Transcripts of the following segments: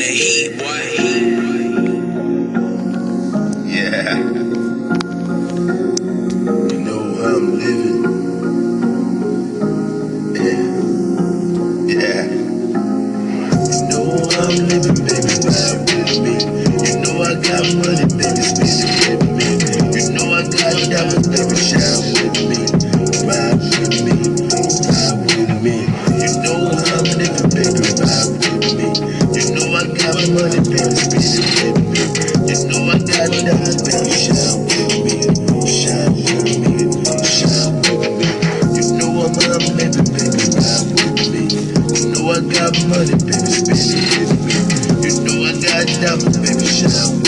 the heat, boy. Got money, baby. Spend it with me. You know I got diamonds, baby. Shine with me. You know I got diamonds, baby. Shine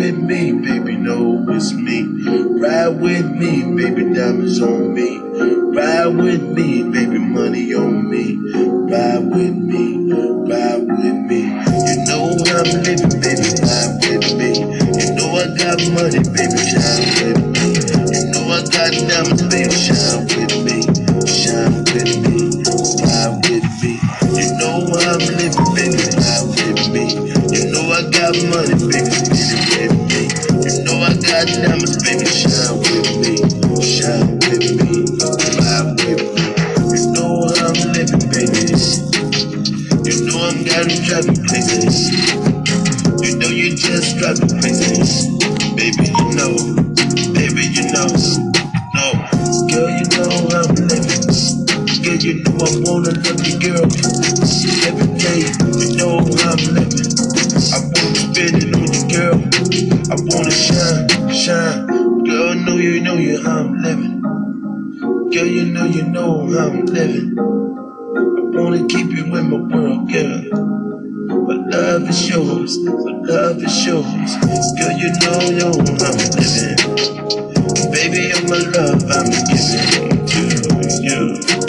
with me, baby, know it's me. Ride with me, baby, diamonds on me. Ride with me, baby, money on me. Ride with me, ride with me. You know I'm living, baby, ride with me. You know I got money, baby, shine diamonds, baby, you know you how I'm living. Girl, you know you know how I'm living. I wanna keep you in my world, girl. But love is yours, but love is yours. Girl, you know you know how I'm living. Baby, you're my love, I'm giving to you.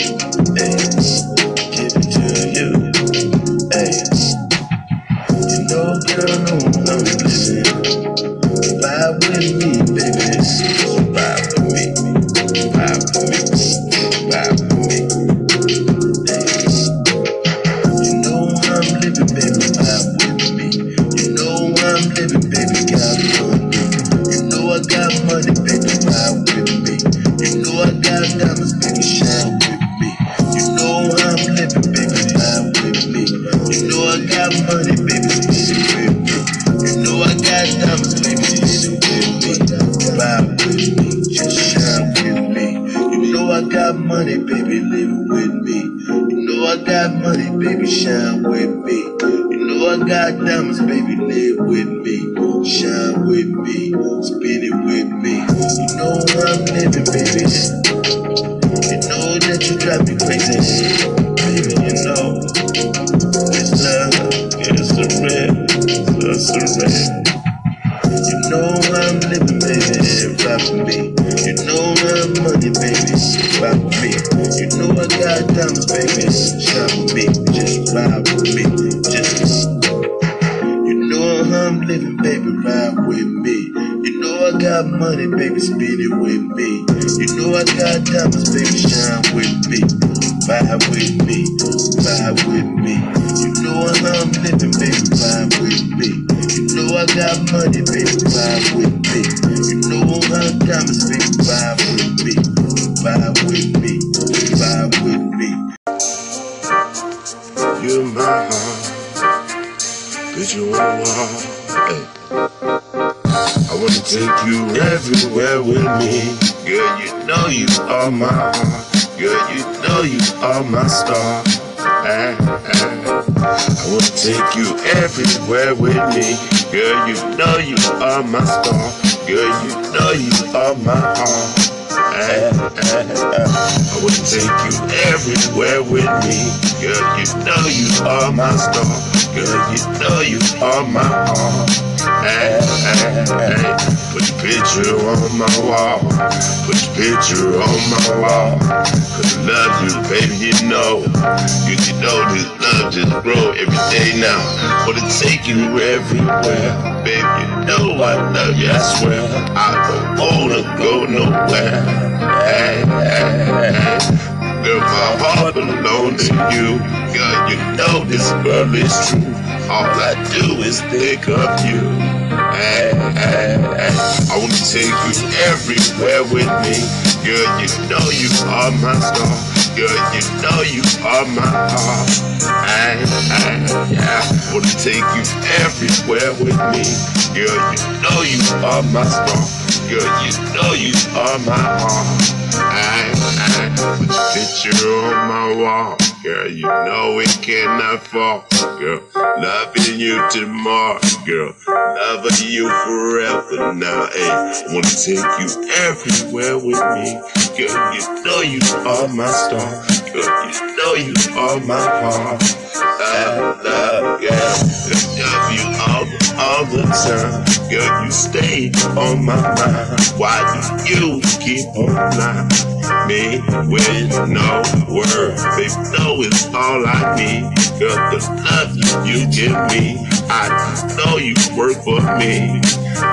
Ride with me. You know I got money, baby, shine with me. You know I got diamonds, baby, live with me. Shine with me, spin it with me. You know I'm living, baby. You know that you drive me crazy. Baby, you know. It's love, it's a red, it's a red. You know I'm living, baby, ride with me. You know I'm money, baby, with me. Diamonds, baby, shine with me. Just ride with me, just. You know how I'm living, baby, ride with me. You know I got money, baby, spend it with me. You know I got diamonds, baby, shine with me. Ride with me, ride with me. You know how I'm living, baby, ride with me. You know I got money, baby, ride with me. You know I got diamonds, baby, cause you are. I wanna take you everywhere with me. Girl, you know you are my. Girl, you know you are my star. Ah. I wanna take you everywhere with me. Girl, you know you are my star. Girl, you know you are my heart. I wanna take you everywhere with me. Girl, you know you are my star. Girl, you know you are my heart. hey, hey, hey. Put your picture on my wall. Put your picture on my wall. Cause I love you, baby, you know. You, you know this love just grow every day now. Wanna take you everywhere. Baby, know I love you, I swear. I don't wanna go nowhere. Hey, hey, hey. Girl, my heart belongs to you. Girl, you know this world is true. All I do is think of you. Hey, hey, hey. I wanna take you everywhere with me. Girl, you know you are my star. Girl, you know you are my heart. Hey, hey, yeah. Wanna take you everywhere with me. Girl, you know you are my star. Girl, you know you are my heart. I, I put your picture on my wall. Girl, you know it cannot fall. Girl, loving you tomorrow. Girl, loving you forever now. Hey, wanna take you everywhere with me. Girl, you know you are my star. Girl, you know you are my heart. I love, I love you the time. Girl, you stay on my mind. Why do you keep on lying? Me with no word, baby, know it's all I need. Girl, the love you give me, I know you work for me.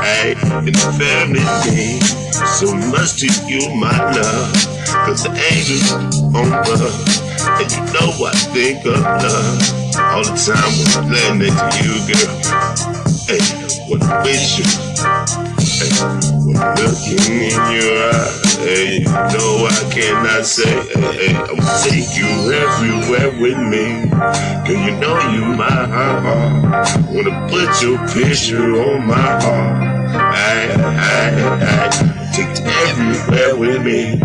Hey, and the family so much to you, my love. Cause the angels on love, and you know what I think of love all the time when I'm laying next to you, girl. Hey, what with you. Hey, when looking in your eyes, hey, know I cannot say, hey, hey, I will take you everywhere with me. Cause you know you my heart. Wanna put your picture on my heart. Hey, hey, hey. Take you everywhere with me.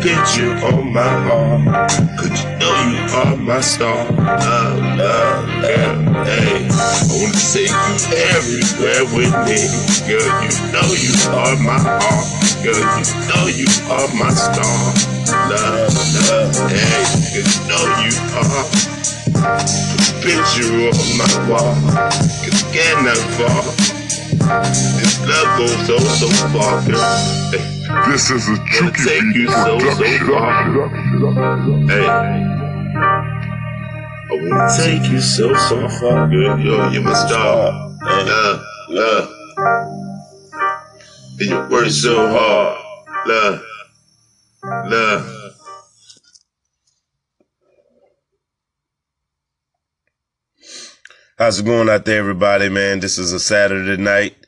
Your picture on my heart. Cause you know you are my star. Love, love, love, hey. I wanna take you everywhere with me. Girl, you know you are my heart. Girl, you know you are my star. Love, love, hey. Cause you know you are. Picture on my wall. Cause I cannot fall. This love goes so, so far, girl. Hey. This is a Chucky take production. so, so. Hey. I wanna take you so, so far, girl. Yo, you're my star. Love, love. And you work so hard. Love, love. How's it going out there, everybody, man? This is a Saturday night.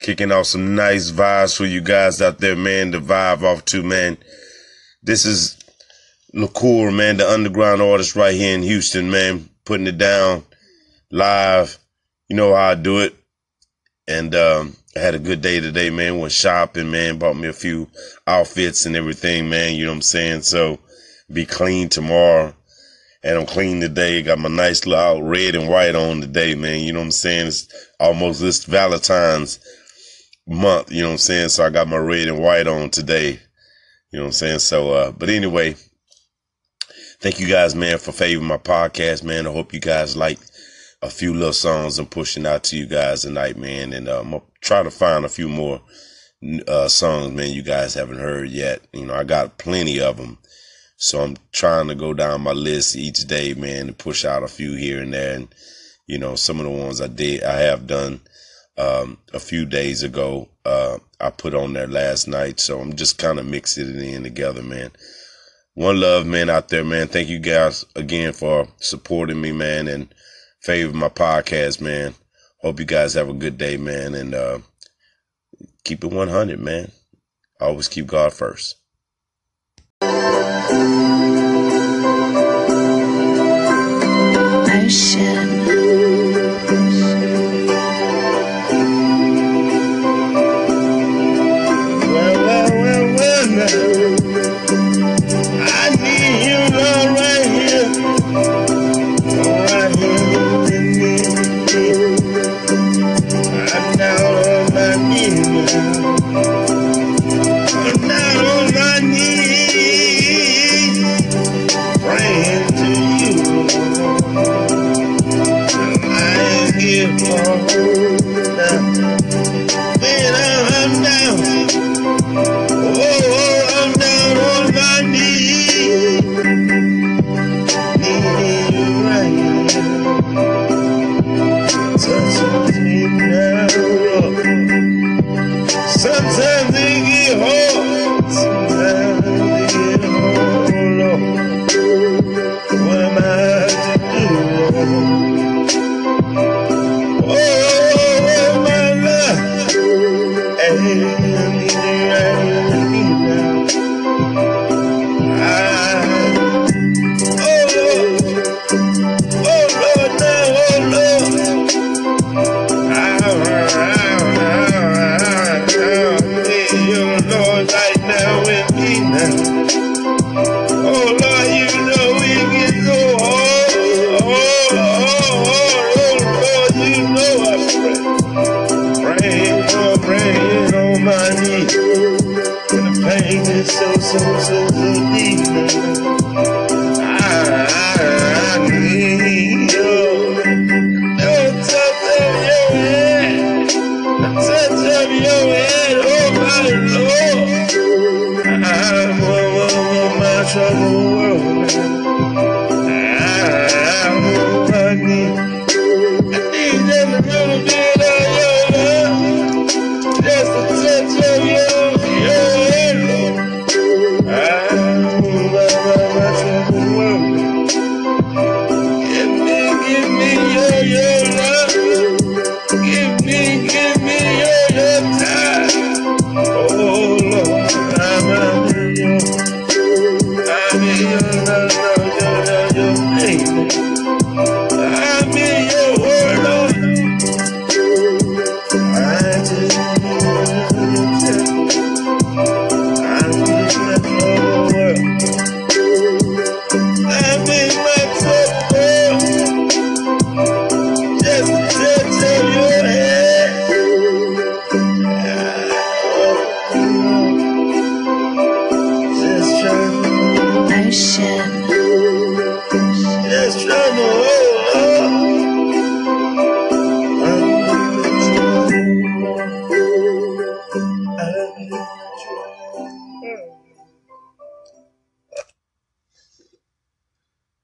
Kicking off some nice vibes for you guys out there, man, to vibe off to, man. This is LaCour, man, the underground artist right here in Houston, man, putting it down live. You know how I do it. And um, I had a good day today, man. Went shopping, man. Bought me a few outfits and everything, man. You know what I'm saying? So be clean tomorrow and I'm clean today. Got my nice little red and white on today, man. You know what I'm saying? It's almost this Valentine's month, you know what I'm saying? So I got my red and white on today. You know what I'm saying? So, uh, but anyway, thank you guys, man, for favoring my podcast, man. I hope you guys like a few little songs I'm pushing out to you guys tonight, man. And, uh, I'm gonna try to find a few more, uh, songs, man, you guys haven't heard yet. You know, I got plenty of them so I'm trying to go down my list each day, man, and push out a few here and there. And, you know, some of the ones I did, I have done, um, a few days ago. Uh, I put on there last night, so I'm just kind of mixing it in together, man. One love, man, out there, man. Thank you guys again for supporting me, man, and favor my podcast, man. Hope you guys have a good day, man, and uh, keep it 100, man. Always keep God first.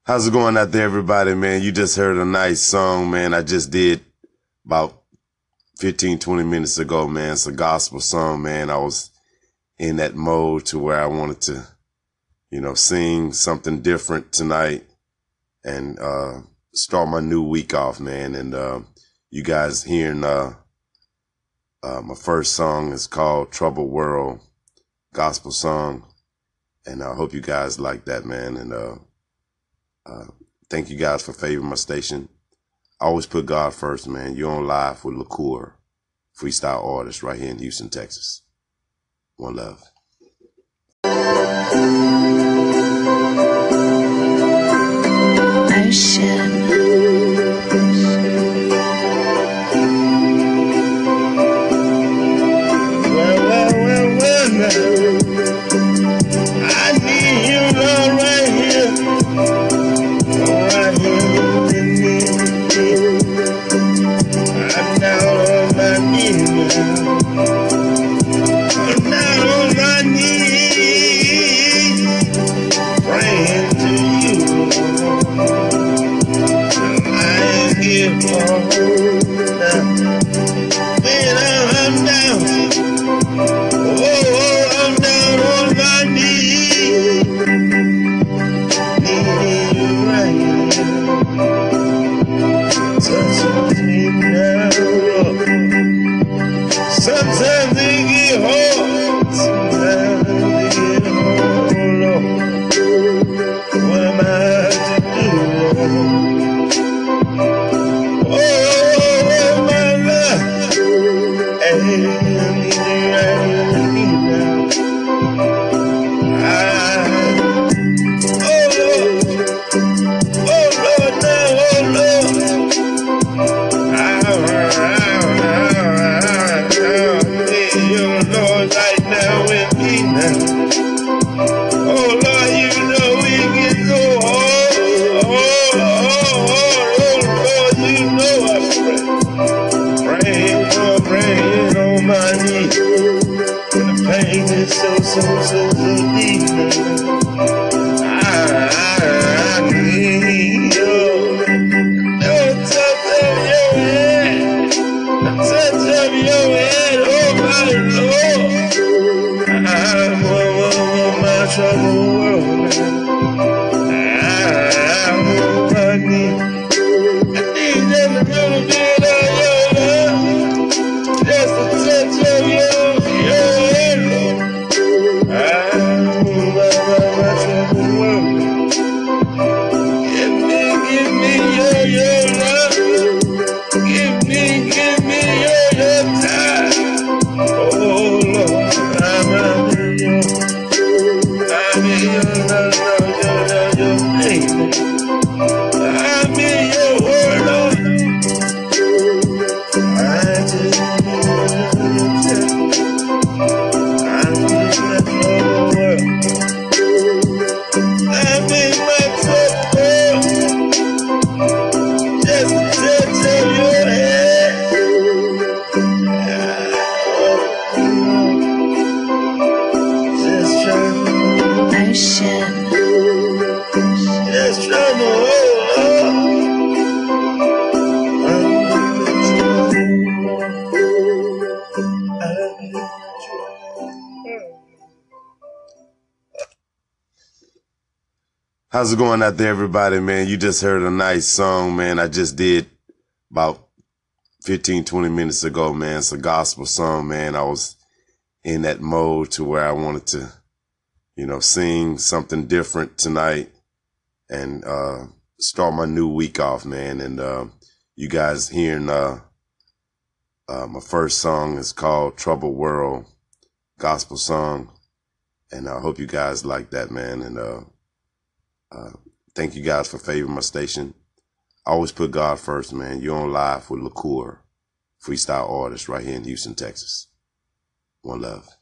How's it going out there, everybody, man? You just heard a nice song, man. I just did about 15, 20 minutes ago, man. It's a gospel song, man. I was in that mode to where I wanted to, you know, sing something different tonight and, uh, start my new week off, man. And, uh, you guys hearing, uh, uh, my first song is called Trouble World gospel song. And I hope you guys like that, man. And, uh, uh, thank you guys for favoring my station. I always put God first, man. You're on live with LaCour, freestyle artist right here in Houston, Texas. One love. Ocean. How's it going out there, everybody, man? You just heard a nice song, man. I just did about 15, 20 minutes ago, man. It's a gospel song, man. I was in that mode to where I wanted to, you know, sing something different tonight and, uh, start my new week off, man. And, uh, you guys hearing, uh, uh, my first song is called Trouble World gospel song. And I hope you guys like that, man. And, uh, uh, thank you guys for favoring my station. I always put God first, man. You're on live with LaCour, freestyle artist right here in Houston, Texas. One love.